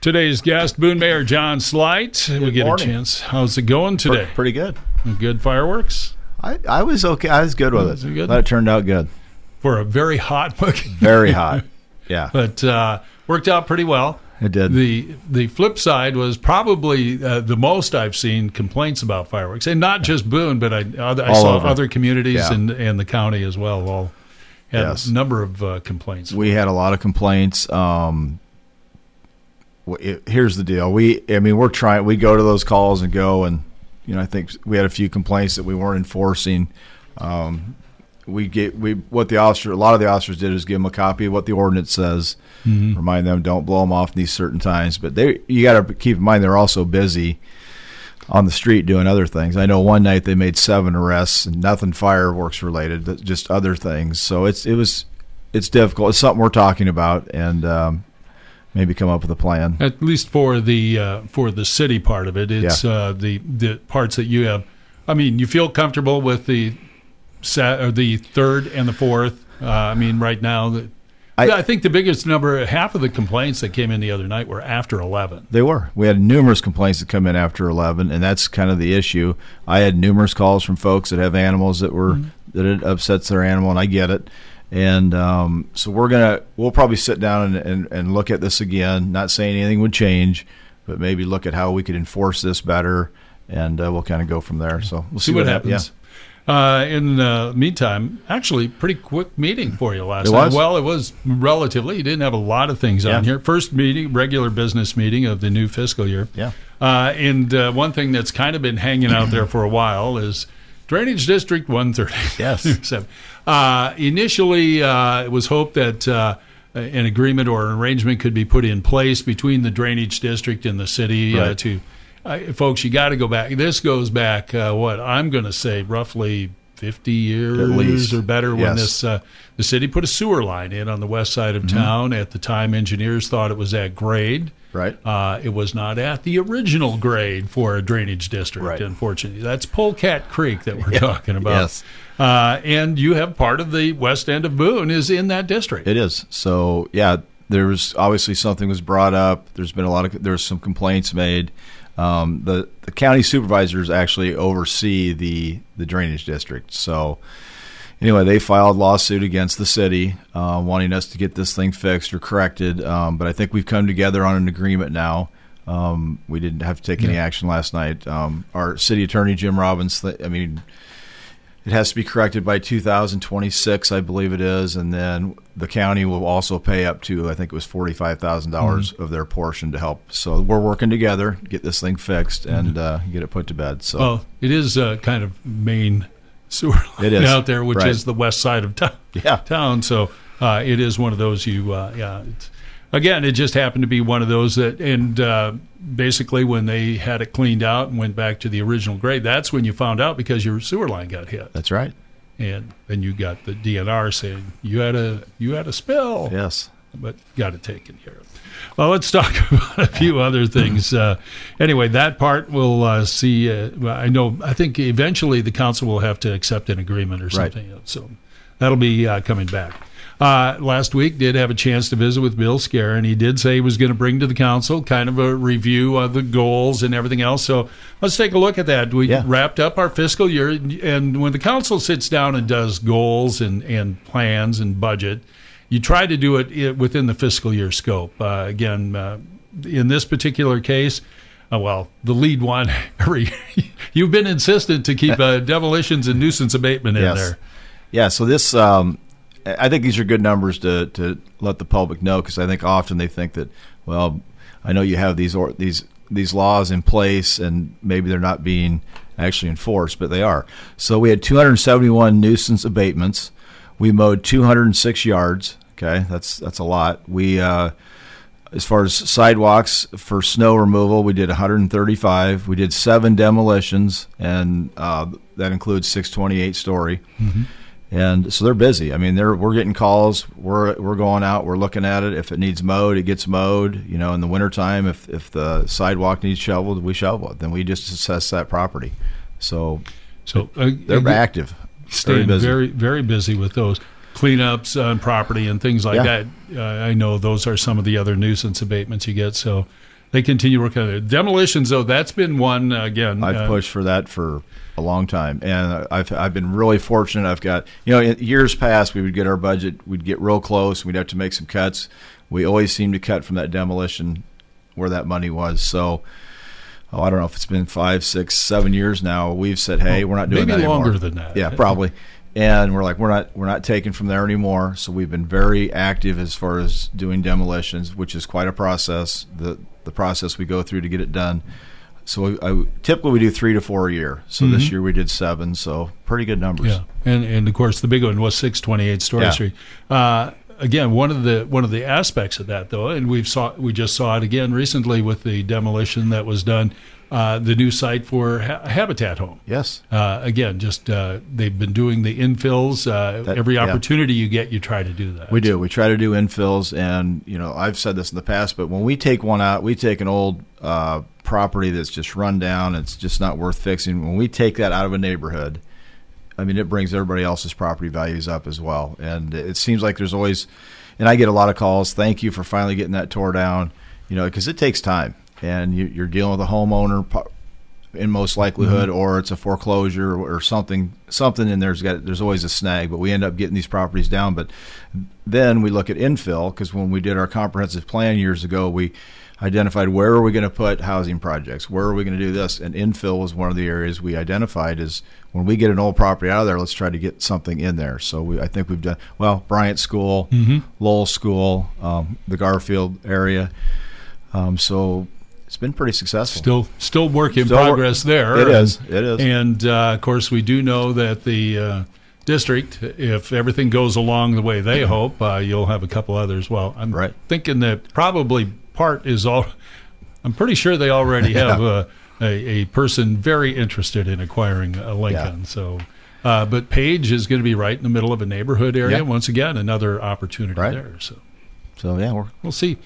Today's guest, Boone Mayor John Slight. we get morning. a chance. How's it going today? Pretty good. Good fireworks I, I was okay. I was good with Was it. it good? That turned out good. for a very hot Very hot. Yeah, but uh, worked out pretty well. it did. The the flip side was probably uh, the most I've seen complaints about fireworks, and not just Boone, but I, other, I saw over. other communities Yeah. and and the county as well. All had Yes. a number of uh, complaints. we had a lot of complaints. Um, it, here's the deal. We, I mean, we're trying. We go to those calls and go, and you know, I think we had a few complaints that we weren't enforcing. Um, we get we what the officer, a lot of the officers did is give them a copy of what the ordinance says. Mhm. Remind them don't blow them off in these certain times. But they, you got to keep in mind they're also busy on the street doing other things. I know one night they made seven arrests and nothing fireworks related, just other things. So it's it was it's difficult. It's something we're talking about and um, maybe come up with a plan. At least for the uh, for the city part of it, it's uh, the the parts that you have. I mean, you feel comfortable with the sa- or the third and the fourth. Uh, I mean, right now, the, I, I- think the biggest number, half of the complaints that came in the other night were after eleven. They were. We had numerous complaints that come in after eleven, and that's kind of the issue. I had numerous calls from folks that have animals that were that it upsets their animal, and I get it. And um, so we're gonna we'll probably sit down and, and, and look at this again. Not saying anything would change, but maybe look at how we could enforce this better, and uh, we'll kind of go from there. So we'll See what hap- happens. Uh, in the meantime, actually, pretty quick meeting for you last It night. was? Well, it was relatively. You didn't have a lot of things on here. First meeting, regular business meeting of the new fiscal year. Yeah. Uh, and uh, one thing that's kind of been hanging out there for a while is Drainage District 130. Yes. Uh, initially, uh, it was hoped that uh, an agreement or an arrangement could be put in place between the Drainage District and the city uh, Right. to. Uh, folks, you got to go back. This goes back, uh, what I'm going to say, roughly 50 years least. or better when this uh, the city put a sewer line in on the west side of town. At the time, engineers thought it was at grade. Right. Uh, it was not at the original grade for a drainage district, Right. unfortunately. That's Polecat Creek that we're talking about. Yes. Uh, and you have part of the west end of Boone is in that district. It is. So yeah, there was obviously something was brought up. There's been a lot of there's some complaints made. Um, the the county supervisors actually oversee the the drainage district. So anyway, they filed lawsuit against the city, uh, wanting us to get this thing fixed or corrected. Um, but I think we've come together on an agreement now. Um, we didn't have to take any action last night. Um, our city attorney Jim Robbins, th- I mean, it has to be corrected by 2026, I believe it is, and then the county will also pay up to I think it was forty-five thousand dollars Mm-hmm. of their portion to help. So we're working together, get this thing fixed, and uh, get it put to bed. So Mm-hmm. Well, it is uh, kind of main sewer line It is. out there, which Right. is the west side of town. yeah, town. So uh, it is one of those you, uh, yeah. It's, again, it just happened to be one of those that, and uh, basically when they had it cleaned out and went back to the original grade, that's when you found out because your sewer line got hit, that's right. and then you got the DNR saying you had a you had a spill, Yes, but got it taken care of. Well, let's talk about a few other things. Uh, anyway, that part we'll uh, see. Uh, I know. I think eventually the council will have to accept an agreement or Right. something. So that'll be uh, coming back. Uh, last week, did have a chance to visit with Bill Skare, and he did say he was going to bring to the council kind of a review of the goals and everything else. So let's take a look at that. We Yeah. wrapped up our fiscal year, and when the council sits down and does goals and, and plans and budget, you try to do it within the fiscal year scope. Uh, again, uh, in this particular case, uh, well, the lead one, you've been insistent to keep uh, demolitions and nuisance abatement in Yes. there. yeah. So this, um, I think these are good numbers to to let the public know because I think often they think that well, I know you have these or these these laws in place and maybe they're not being actually enforced, but they are. So we had 271 nuisance abatements. We mowed 206 yards. Okay, that's that's a lot. We uh, as far as sidewalks for snow removal, we did 135. We did seven demolitions, and uh, that includes 628 story. And so they're busy. I mean, they're we're getting calls. We're we're going out. We're looking at it. If it needs mowed, it gets mowed. You know, in the wintertime, if if the sidewalk needs shoveled, we shovel it. Then we just assess that property. So So uh, they're uh, active. staying busy. very very busy with those. Cleanups on property and things like Yeah. that. Uh, I know those are some of the other nuisance abatements you get. So they continue working on it. Demolitions, though, that's been one uh, again. I've uh, pushed for that for a long time, and I've I've been really fortunate. I've got you know, in years past we would get our budget, we'd get real close, we'd have to make some cuts. We always seem to cut from that demolition where that money was. So, oh, I don't know if it's been five, six, seven years now. We've said, hey, we're not doing maybe that longer anymore. than that. Yeah, probably. And we're like, we're not we're not taking from there anymore. So we've been very active as far as doing demolitions, which is quite a process. The the process we go through to get it done. So I, typically we do three to four a year. So this year we did seven. So pretty good numbers. Mm-hmm. Yeah, and and of course the big one was 628 Story Yeah. Street. Uh, again, one of the one of the aspects of that though, and we've saw we just saw it again recently with the demolition that was done, uh, the new site for ha- Habitat Home. Yes. Uh, again, just uh, they've been doing the infills. Uh, That- every yeah. opportunity you get, you try to do that. We do. We try to do infills, and you know, I've said this in the past, but when we take one out, we take an old uh, property that's just run down. It's just not worth fixing. When we take that out of a neighborhood, I mean, it brings everybody else's property values up as well. And it seems like there's always, and I get a lot of calls. Thank you for finally getting that tore down. You know, because it takes time, and you, you're dealing with a homeowner. In most likelihood, or it's a foreclosure or something, something, and there's got there's always a snag. But we end up getting these properties down. But then we look at infill because when we did our comprehensive plan years ago, we identified where are we going to put housing projects, where are we going to do this, and infill was one of the areas we identified as when we get an old property out of there, let's try to get something in there. So we, I think we've done well. Bryant School, Lowell School, um, the Garfield area. Um, so it's been pretty successful. Still, still work in Still work- progress there. It is. It is. And uh, of course, we do know that the uh, district, if everything goes along the way they hope, uh, you'll have a couple others. Well, I'm Right. thinking that probably part is all. I'm pretty sure they already have a, a, a person very interested in acquiring a Lincoln. So, uh, but Page is going to be right in the middle of a neighborhood area. Yeah. Once again, another opportunity Right. there. So so yeah, we're we'll see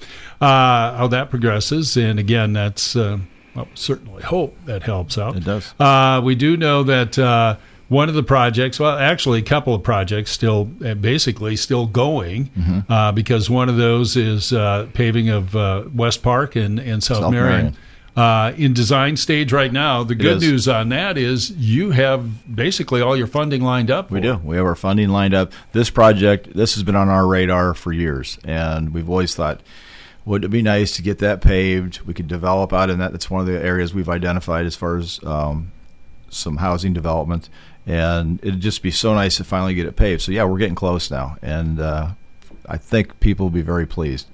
uh, how that progresses. And again, that's uh, well, certainly hope that helps out. it does. Uh, we do know that uh, one of the projects, well, actually, a couple of projects still uh, basically still going Mm-hmm. uh, because one of those is uh, paving of uh, West Park and, and South, South Marion. Marion. Uh, in design stage right now. The good news on that is you have basically all your funding lined up. We do. We have our funding lined up. This project, this has been on our radar for years, and we've always thought, would it be nice to get that paved? We could develop out in that. That's one of the areas we've identified as far as um, some housing development, and it'd just be so nice to finally get it paved. So yeah, we're getting close now, and uh, I think people will be very pleased.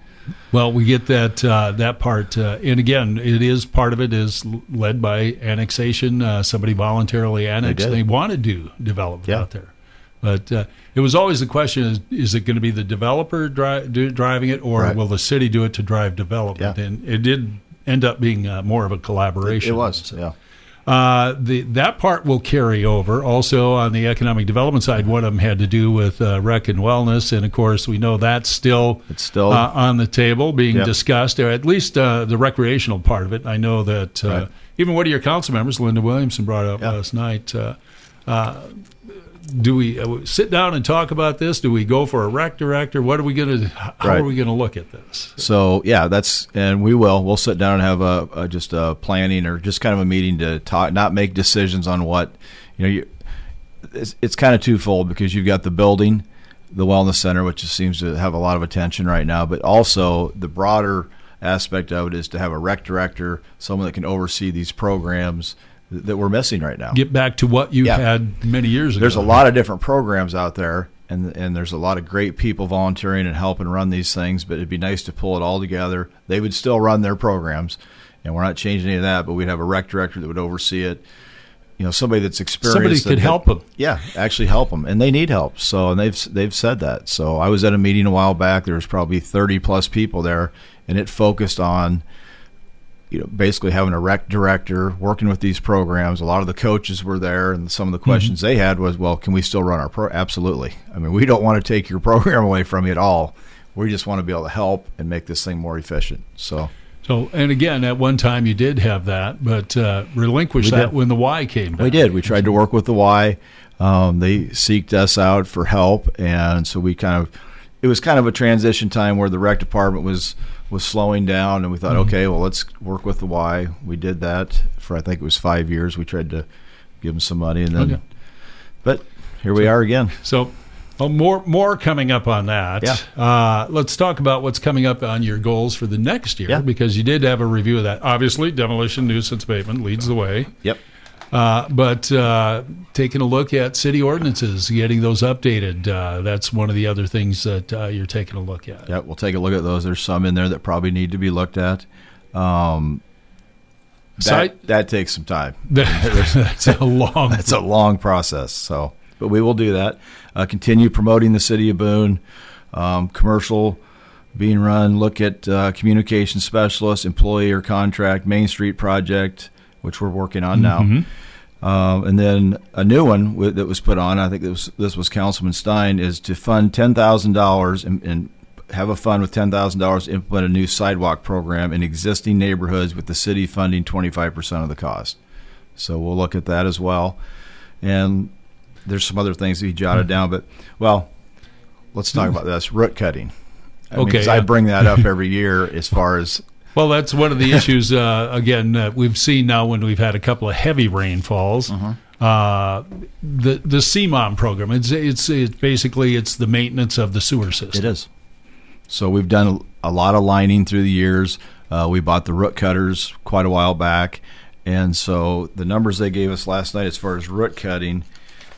Well, we get that uh, that part, uh, and again, it is part of it is led by annexation. Uh, somebody voluntarily annexed. did. They, want to do development Yeah. out there, but uh, it was always the question: is, is it going to be the developer dri- do, driving it, or Right. will the city do it to drive development? Yeah. And it did end up being uh, more of a collaboration. It was, So, yeah. Uh, the that part will carry over. Also on the economic development side, one of them had to do with uh, rec and wellness, and of course we know that's still It's still uh, on the table being Yep. discussed, or at least uh, the recreational part of it. I know that uh, Right. even one of your council members, Linda Williamson, brought up Yeah. last night. Do we uh, sit down and talk about this? Do we go for a rec director? What are we going to? How Right. are we going to look at this? So yeah, that's and we will. We'll sit down and have a, a just a planning or just kind of a meeting to talk, not make decisions on what you know. You, it's, it's kind of twofold because you've got the building, the wellness center, which just seems to have a lot of attention right now, but also the broader aspect of it is to have a rec director, someone that can oversee these programs that, we're missing right now. Get back to what you Yeah. had many years ago. There's a lot of different programs out there, and and there's a lot of great people volunteering and helping run these things. But it'd be nice to pull it all together. They would still run their programs, and we're not changing any of that. But we'd have a rec director that would oversee it. You know, somebody that's experienced. Somebody could that- help them. Yeah, actually help them, and they need help. So, and they've they've said that. So, I was at a meeting a while back. There was probably thirty plus people there, and it focused on, you know, basically having a rec director working with these programs. A lot of the coaches were there, and some of the questions they had was, "Well, can we still run our pro?" Absolutely. I mean, we don't want to take your program away from you at all. We just want to be able to help and make this thing more efficient. So, So, and again, at one time you did have that, but uh, relinquished that when the Y came back. We did. We tried to work with the Y. Um, they seeked us out for help, and so we kind of it was kind of a transition time where the rec department was was slowing down, and we thought, Mhm. okay, well, let's work with the Y. We did that for I think it was five years. We tried to give them some money, and then, Okay. but here we are again. So, well, more more coming up on that. Yeah. Uh, let's talk about what's coming up on your goals for the next year, Yeah. because you did have a review of that. Obviously, demolition, nuisance abatement leads the way. Yep. Uh, but uh, taking a look at city ordinances, getting those updated, uh, that's one of the other things that uh, you're taking a look at. Yep, we'll take a look at those. There's some in there that probably need to be looked at. Um, that, that takes some time. that's a long. That's a long process. So, but we will do that. Uh, continue promoting the city of Boone. Um, commercial being run. Look at uh, communication specialist, employee or contract, Main Street project, which we're working on now. Mhm. Um, and then a new one wi- that was put on, I think this, this was Councilman Stein, is to fund ten thousand dollars and, and have a fund with ten thousand dollars to implement a new sidewalk program in existing neighborhoods with the city funding twenty five percent of the cost. So we'll look at that as well. And there's some other things that he jotted Hmm. down, but well, let's talk about this root cutting. I mean, Okay, 'cause I bring that up every year as far as Well, that's one of the issues. Uh, again, uh, we've seen now when we've had a couple of heavy rainfalls. Mm-hmm. Uh, the the CMOM program. It's it's it's basically it's the maintenance of the sewer system. It is. So we've done a lot of lining through the years. Uh, we bought the root cutters quite a while back, and so the numbers they gave us last night as far as root cutting,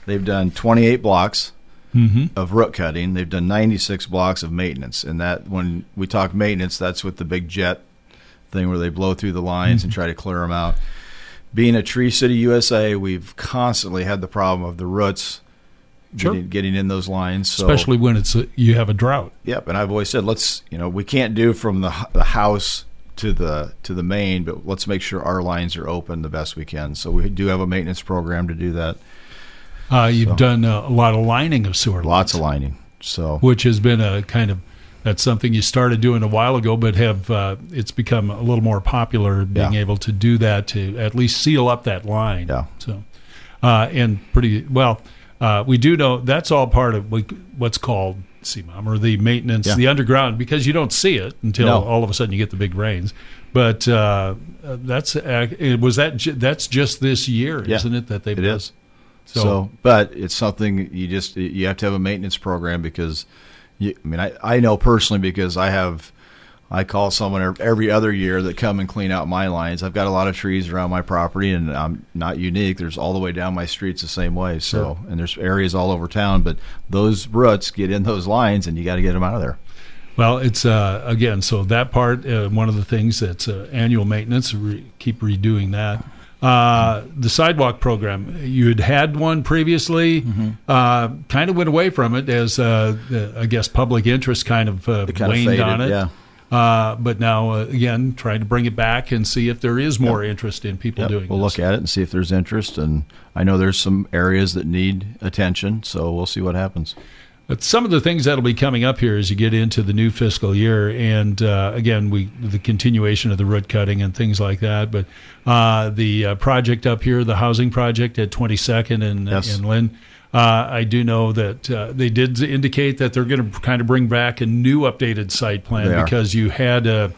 they've done 28 blocks Mm-hmm. of root cutting. They've done 96 blocks of maintenance, and that when we talk maintenance, that's with the big jet thing where they blow through the lines and try to clear them out. Being a Tree City, USA, we've constantly had the problem of the roots Sure. getting, getting in those lines. So Especially when it's uh, you have a drought. Yep, and I've always said let's you know we can't do from the the house to the to the main, but let's make sure our lines are open the best we can. So we do have a maintenance program to do that. Uh, you've So- done uh, a lot of lining of sewer Lots of lining. So which has been a kind of that's something you started doing a while ago, but have uh, it's become a little more popular being Yeah. able to do that to at least seal up that line. Yeah. So, uh, and pretty well, uh, we do know that's all part of what's called CMOM or the maintenance, Yeah. the underground, because you don't see it until No. all of a sudden you get the big rains. But uh, that's uh, was that that's just this year, Yeah, isn't it? That they've it? So, So, but it's something you just you have to have a maintenance program because you, I mean I, I know personally because I have I call someone every other year that come and clean out my lines. I've got a lot of trees around my property and I'm not unique. There's all the way down my streets the same way. So and there's areas all over town, but those roots get in those lines and you got to get them out of there. Well, it's uh, again, so that part, uh, one of the things that's uh, annual maintenance, re- keep redoing that. Uh, the sidewalk program, you had had one previously, Mm-hmm. uh, kind of went away from it as, uh, I guess, public interest kind of uh, It kind of waned faded. on it. Yeah. Uh, but now, uh, again, trying to bring it back and see if there is more interest in people Yep, doing we'll this. look at it and see if there's interest. And I know there's some areas that need attention, so we'll see what happens. But some of the things that'll be coming up here as you get into the new fiscal year, and uh, again, we the continuation of the root cutting and things like that. But uh, the uh, project up here, the housing project at 22nd and Yes. and Lynn, uh, I do know that uh, they did indicate that they're going to kind of bring back a new updated site plan They are. because you had a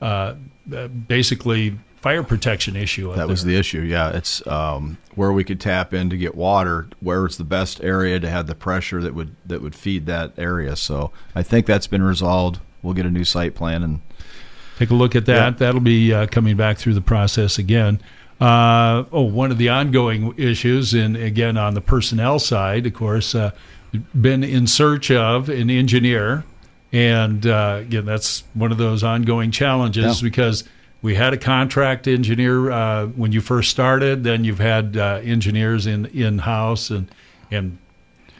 uh, uh, basically fire protection issue. That was there. the issue. Yeah, it's um, where we could tap in to get water. Where it's the best area to have the pressure that would that would feed that area. So I think that's been resolved. We'll get a new site plan and Take a look at that. Yeah. That'll be uh, coming back through the process again. Uh, oh, one of the ongoing issues, and again on the personnel side, of course, uh, been in search of an engineer, and uh, again, that's one of those ongoing challenges Yeah. because we had a contract engineer uh, when you first started. Then you've had uh, engineers in in house, and and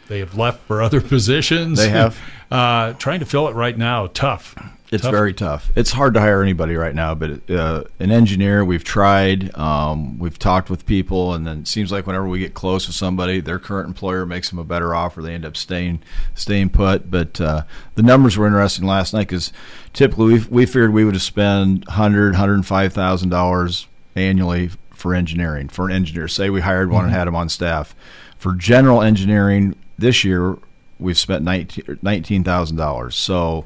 they have left for other positions. They have. uh, trying to fill it right now. Tough. It's Tough. very tough. It's hard to hire anybody right now. But uh, an engineer, we've tried. Um, we've talked with people, and then it seems like whenever we get close with somebody, their current employer makes them a better offer. They end up staying staying put. But uh, the numbers were interesting last night because typically we we figured we would have spent hundred hundred five thousand dollars annually for engineering for an engineer. Say we hired one and had him on staff. For general engineering this year, we've spent nineteen thousand dollars. So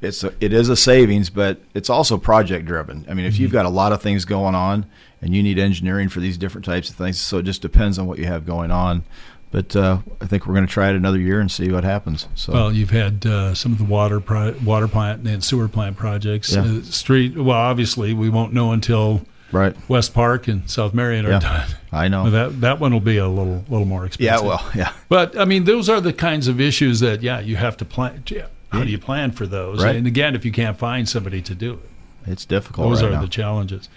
it's a, it is a savings, but it's also project driven. I mean, if you've got a lot of things going on and you need engineering for these different types of things, so it just depends on what you have going on. But uh, I think we're going to try it another year and see what happens. So. Well, you've had uh, some of the water pro- water plant and sewer plant projects. Yeah. Uh, street. Well, obviously, we won't know until right. West Park and South Marion are Yeah. done. I know. That that one will be a little little more expensive. yeah. Well. Yeah. But I mean, those are the kinds of issues that yeah, you have to plan. How do you plan for those? Right. And again, if you can't find somebody to do it, It's difficult. those right are now. the challenges.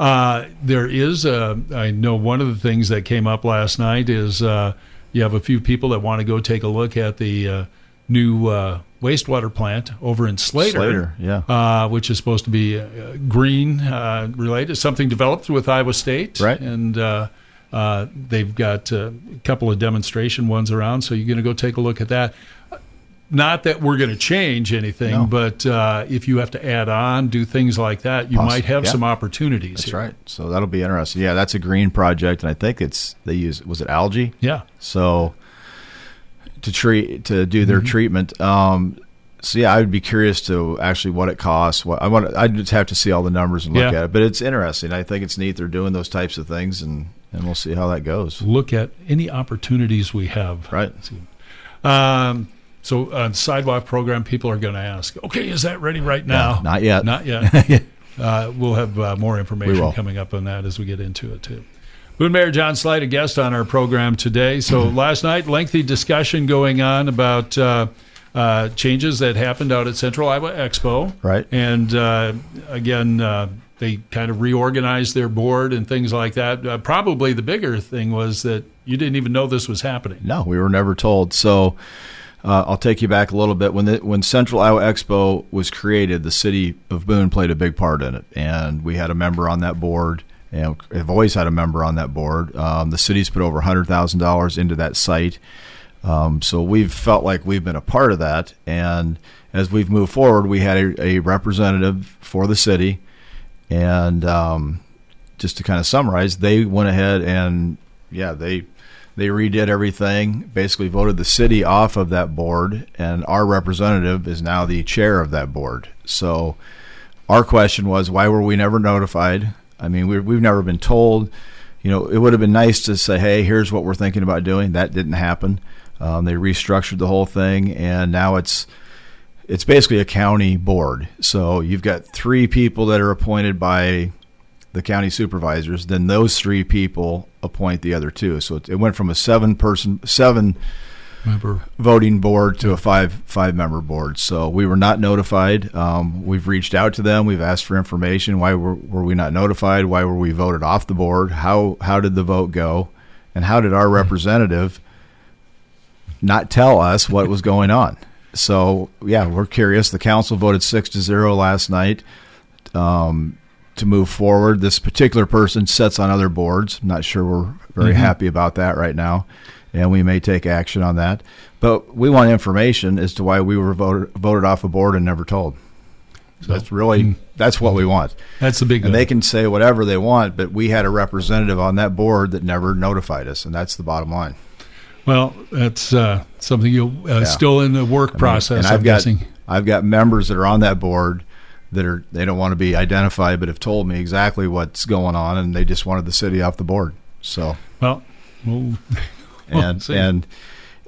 Uh, there is, uh, I know one of the things that came up last night is uh, you have a few people that want to go take a look at the uh, new uh, wastewater plant over in Slater. Slater, yeah. Uh, which is supposed to be uh, green uh, related, something developed with Iowa State. Right. And uh, uh, they've got a couple of demonstration ones around, so you're going to go take a look at that. Not that we're going to change anything, No. but uh, if you have to add on, do things like that, you Poss- might have yeah. some opportunities. That's here. right. So that'll be interesting. Yeah, that's a green project, and I think it's they use was it algae. Yeah. So to treat to do their Mm-hmm. treatment. Um, so yeah, I would be curious to actually what it costs. What I want, I just have to see all the numbers and look Yeah. at it. But it's interesting. I think it's neat they're doing those types of things, and and we'll see how that goes. Look at any opportunities we have. Right. Um, so on the sidewalk program, people are going to ask, okay, is that ready right now? not yet. Not yet. uh, we'll have uh, more information coming up on that as we get into it too. Boone Mayor John Slight, a guest on our program today. So last night, lengthy discussion going on about uh, uh, changes that happened out at Central Iowa Expo. Right. And uh, again, uh, they kind of reorganized their board and things like that. Uh, probably the bigger thing was that you didn't even know this was happening. No, we were never told. So uh, I'll take you back a little bit. When the, when Central Iowa Expo was created, the city of Boone played a big part in it, and we had a member on that board. And have always had a member on that board. Um, the city's put over hundred thousand dollars into that site, um, so we've felt like we've been a part of that. And as we've moved forward, we had a, a representative for the city, and um, just to kind of summarize, they went ahead and yeah, they they redid everything, basically voted the city off of that board, and our representative is now the chair of that board. So our question was, why were we never notified? I mean, we, we've never been told. You know, it would have been nice to say, hey, here's what we're thinking about doing. That didn't happen. Um, they restructured the whole thing, and now it's it's basically a county board. So you've got three people that are appointed by the county supervisors. Then those three people appoint the other two. So it, it went from a seven person, seven Remember, voting board to a five five member board. So we were not notified. Um, we've reached out to them. We've asked for information. Why were, were we not notified? Why were we voted off the board? How how did the vote go? And how did our representative not tell us what was going on? So yeah, we're curious. The council voted six to zero last night um, to move forward. This particular person sits on other boards. I'm not sure we're very Mhm. happy about that right now, and we may take action on that. But we want information as to why we were voted voted off a board and never told. So that's really Mm. that's what we want. that's the big And they can say whatever they want, but we had a representative on that board that never notified us, and that's the bottom line. Well, that's uh, something you uh, Yeah. still in the work I mean, process. and I'm I've got guessing. I've got members that are on that board that are they don't want to be identified, but have told me exactly what's going on, and they just wanted the city off the board. So Well, we'll Well, and see. and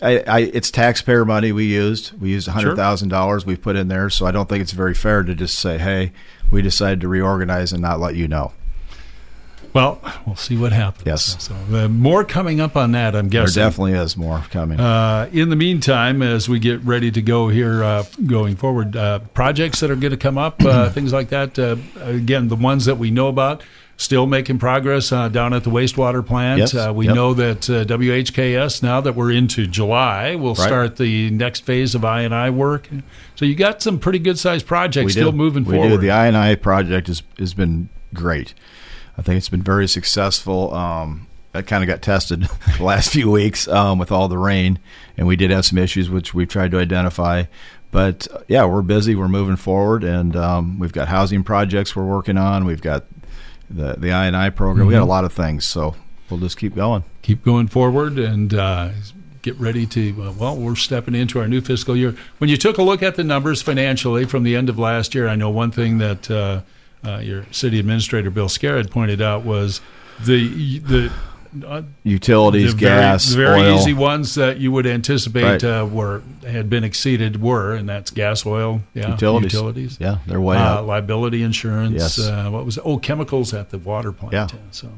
I, I it's taxpayer money we used. We used hundred thousand dollars we put in there, so I don't think it's very fair to just say, "Hey, we decided to reorganize and not let you know." Well, we'll see what happens. Yes. So uh, more coming up on that. I'm guessing. There definitely is more coming. Uh, in the meantime, as we get ready to go here uh, going forward, uh, projects that are going to come up, uh, things like that. Uh, again, the ones that we know about, still making progress uh, down at the wastewater plant. Yes. Uh, we Yep. know that uh, WHKS, now that we're into July, will Right. start the next phase of I and I work. So you got some pretty good sized projects still do. moving we forward. do. The I and I project has has been great. I think it's been very successful. Um, that kind of got tested the last few weeks um, with all the rain, and we did have some issues which we've tried to identify. But uh, yeah, we're busy. We're moving forward, and um, we've got housing projects we're working on. We've got the the I and I program. We got a lot of things, so we'll just keep going. keep going forward and uh, get ready to uh, well we're stepping into our new fiscal year when you took a look at the numbers financially from the end of last year i know one thing that uh, uh, your city administrator bill Skare had pointed out was the the uh, Utilities, the very, gas, very oil. easy ones that you would anticipate Right. uh, were had been exceeded were, and that's gas, oil, yeah, Utilities. utilities, Yeah, they're way uh, up. liability insurance. Yes. Uh, what was it? oh chemicals at the water plant? Yeah. so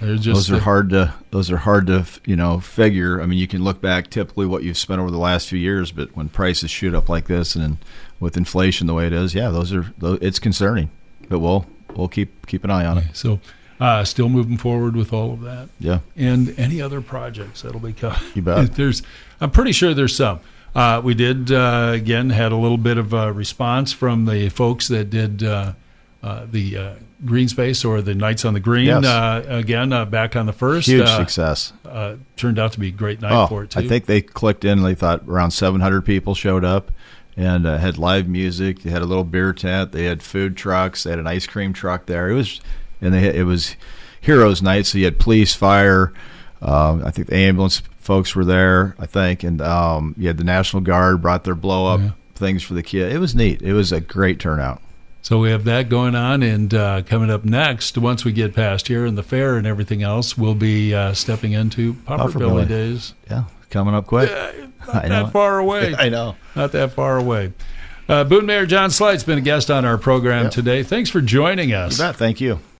they're just Those are hard to those are hard to you know figure. I mean, you can look back typically what you've spent over the last few years, but when prices shoot up like this and with inflation the way it is, yeah, those are it's concerning. But we'll we'll keep keep an eye on it. So, uh, still moving forward with all of that, Yeah, and any other projects that'll be coming. You bet. There's, I'm pretty sure there's some. Uh, we did uh, again had a little bit of a response from the folks that did uh, uh, the uh, green space or the Nights on the Green. Yes. Uh, again, uh, back on the first. huge uh, success. Uh, turned out to be a great night Oh, for it too. I think they clicked in. and They thought around 700 people showed up, and uh, had live music. They had a little beer tent. They had food trucks. They had an ice cream truck there. It was, and they it was Heroes Night. So you had police, fire. Um, I think the ambulance folks were there. I think, and um, you had the National Guard brought their blow up Yeah. things for the kid. It was neat. It was a great turnout. So we have that going on, and uh, coming up next, once we get past here and the fair and everything else, we'll be uh, stepping into Puffer Puffer Billy Billy. days. Yeah, coming up quick. Not I that it. far away. I know. Not that far away. Uh, Boone Mayor John Slight's been a guest on our program Yep. today. Thanks for joining us. You bet. Thank you.